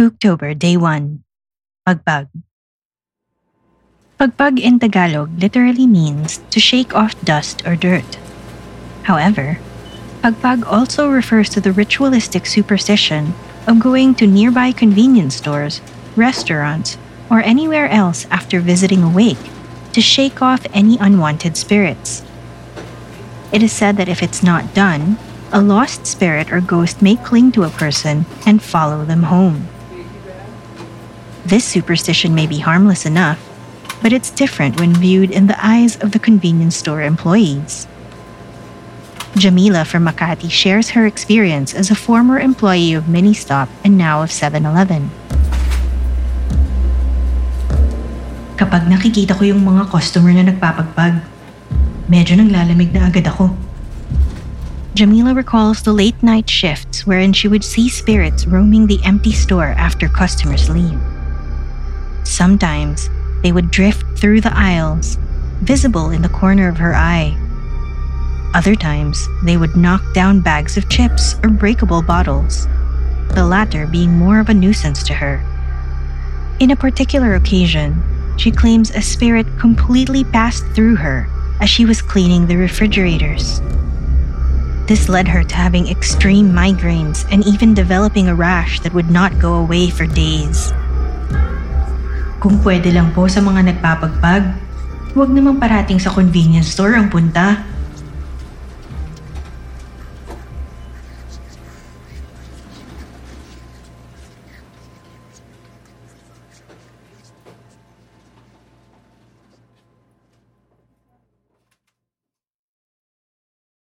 Spooktober Day 1 Pagpag Pagpag in Tagalog literally means to shake off dust or dirt. However, pagpag also refers to the ritualistic superstition of going to nearby convenience stores, restaurants, or anywhere else after visiting a wake to shake off any unwanted spirits. It is said that if it's not done, a lost spirit or ghost may cling to a person and follow them home. This superstition may be harmless enough, but it's different when viewed in the eyes of the convenience store employees. Jamila from Makati shares her experience as a former employee of Ministop and now of 7-Eleven. Kapag nakikita ko yung mga customer na nagpapagpag, medyo naglalamig na agad ako. Jamila recalls the late night shifts wherein she would see spirits roaming the empty store after customers leave. Sometimes they would drift through the aisles, visible in the corner of her eye. Other times, they would knock down bags of chips or breakable bottles, the latter being more of a nuisance to her. In a particular occasion, she claims a spirit completely passed through her as she was cleaning the refrigerators. This led her to having extreme migraines and even developing a rash that would not go away for days. Kung pwede lang po sa mga nagpapagpag, huwag namang parating sa convenience store ang punta.